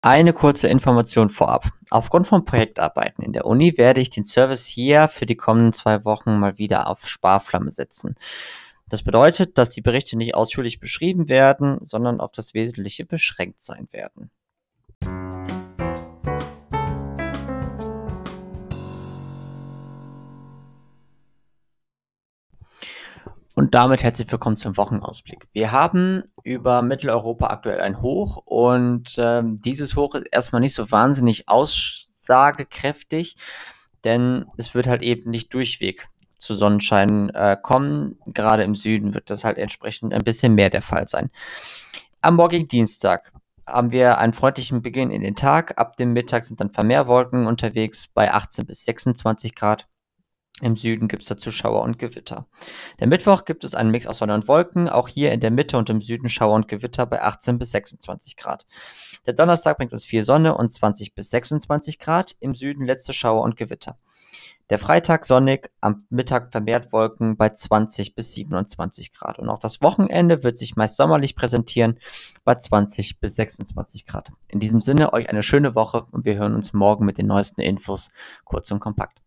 Eine kurze Information vorab. Aufgrund von Projektarbeiten in der Uni werde ich den Service hier für die kommenden zwei Wochen mal wieder auf Sparflamme setzen. Das bedeutet, dass die Berichte nicht ausführlich beschrieben werden, sondern auf das Wesentliche beschränkt sein werden. Und damit herzlich willkommen zum Wochenausblick. Wir haben über Mitteleuropa aktuell ein Hoch und ähm, dieses Hoch ist erstmal nicht so wahnsinnig aussagekräftig, denn es wird halt eben nicht durchweg zu Sonnenschein äh, kommen. Gerade im Süden wird das halt entsprechend ein bisschen mehr der Fall sein. Am morgigen Dienstag haben wir einen freundlichen Beginn in den Tag. Ab dem Mittag sind dann Vermehrwolken unterwegs bei 18 bis 26 Grad. Im Süden gibt es dazu Schauer und Gewitter. Der Mittwoch gibt es einen Mix aus Sonne und Wolken, auch hier in der Mitte und im Süden Schauer und Gewitter bei 18 bis 26 Grad. Der Donnerstag bringt uns viel Sonne und 20 bis 26 Grad, im Süden letzte Schauer und Gewitter. Der Freitag sonnig, am Mittag vermehrt Wolken bei 20 bis 27 Grad. Und auch das Wochenende wird sich meist sommerlich präsentieren bei 20 bis 26 Grad. In diesem Sinne euch eine schöne Woche und wir hören uns morgen mit den neuesten Infos kurz und kompakt.